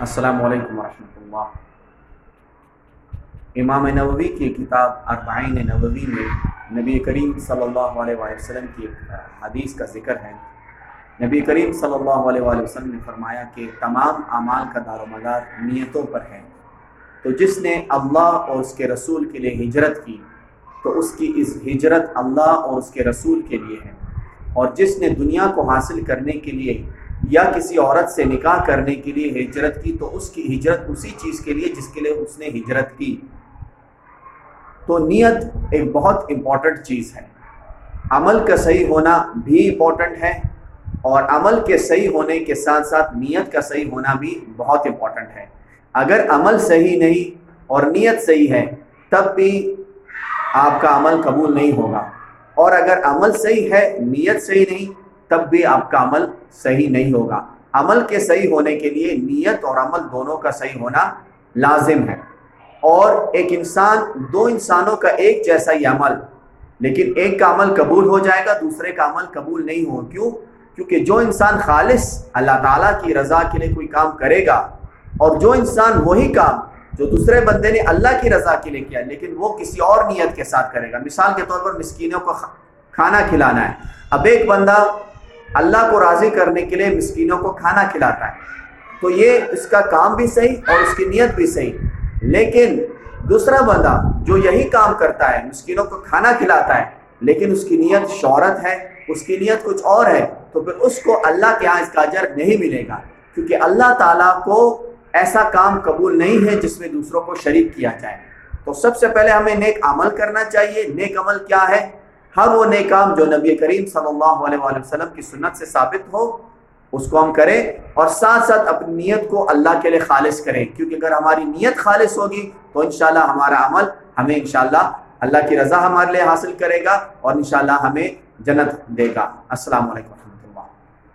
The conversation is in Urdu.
السلام علیکم ورحمۃ اللہ۔ امام نووی کی کتاب اربعین نووی میں نبی کریم صلی اللہ علیہ وآلہ وسلم کی حدیث کا ذکر ہے۔ نبی کریم صلی اللہ علیہ وآلہ وسلم نے فرمایا کہ تمام اعمال کا دار و مدار نیتوں پر ہے۔ تو جس نے اللہ اور اس کے رسول کے لیے ہجرت کی، تو اس کی اس ہجرت اللہ اور اس کے رسول کے لیے ہے۔ اور جس نے دنیا کو حاصل کرنے کے لیے یا کسی عورت سے نکاح کرنے کے لیے ہجرت کی، تو اس کی ہجرت اسی چیز کے لیے جس کے لیے اس نے ہجرت کی۔ تو نیت ایک بہت امپورٹنٹ چیز ہے۔ عمل کا صحیح ہونا بھی امپورٹنٹ ہے اور عمل کے صحیح ہونے کے ساتھ ساتھ نیت کا صحیح ہونا بھی بہت امپورٹنٹ ہے۔ اگر عمل صحیح نہیں اور نیت صحیح ہے، تب بھی آپ کا عمل قبول نہیں ہوگا۔ اور اگر عمل صحیح ہے، نیت صحیح نہیں تب بھی آپ کا عمل صحیح نہیں ہوگا۔ عمل کے صحیح ہونے کے لیے نیت اور عمل دونوں کا صحیح ہونا لازم ہے۔ اور ایک انسان، دو انسانوں کا ایک جیسا ہی عمل، لیکن ایک کا عمل قبول ہو جائے گا، دوسرے کا عمل قبول نہیں ہو۔ کیوں؟ کیونکہ جو انسان خالص اللہ تعالیٰ کی رضا کے لیے کوئی کام کرے گا، اور جو انسان وہی کام جو دوسرے بندے نے اللہ کی رضا کے لیے کیا، لیکن وہ کسی اور نیت کے ساتھ کرے گا۔ مثال کے طور پر مسکینوں کو کھانا کھلانا ہے۔ اب ایک بندہ اللہ کو راضی کرنے کے لیے مسکینوں کو کھانا کھلاتا ہے۔ تو یہ اس کا کام بھی صحیح اور اس کی نیت بھی صحیح۔ لیکن دوسرا بندہ جو یہی کام کرتا ہے، مسکینوں کو کھانا کھلاتا ہے، لیکن اس کی نیت شہرت ہے، اس کی نیت کچھ اور ہے، تو پھر اس کو اللہ کے ہاں اس کا اجر نہیں ملے گا۔ کیونکہ اللہ تعالیٰ کو ایسا کام قبول نہیں ہے جس میں دوسروں کو شریک کیا جائے۔ تو سب سے پہلے ہمیں نیک عمل کرنا چاہیے۔ نیک عمل کیا ہے؟ ہر وہ نیک کام جو نبی کریم صلی اللہ علیہ وآلہ وسلم کی سنت سے ثابت ہو، اس کو ہم کریں اور ساتھ ساتھ اپنی نیت کو اللہ کے لیے خالص کریں۔ کیونکہ اگر ہماری نیت خالص ہوگی تو انشاءاللہ ہمارا عمل ہمیں انشاءاللہ اللہ کی رضا ہمارے لیے حاصل کرے گا اور انشاءاللہ ہمیں جنت دے گا۔ السلام علیکم۔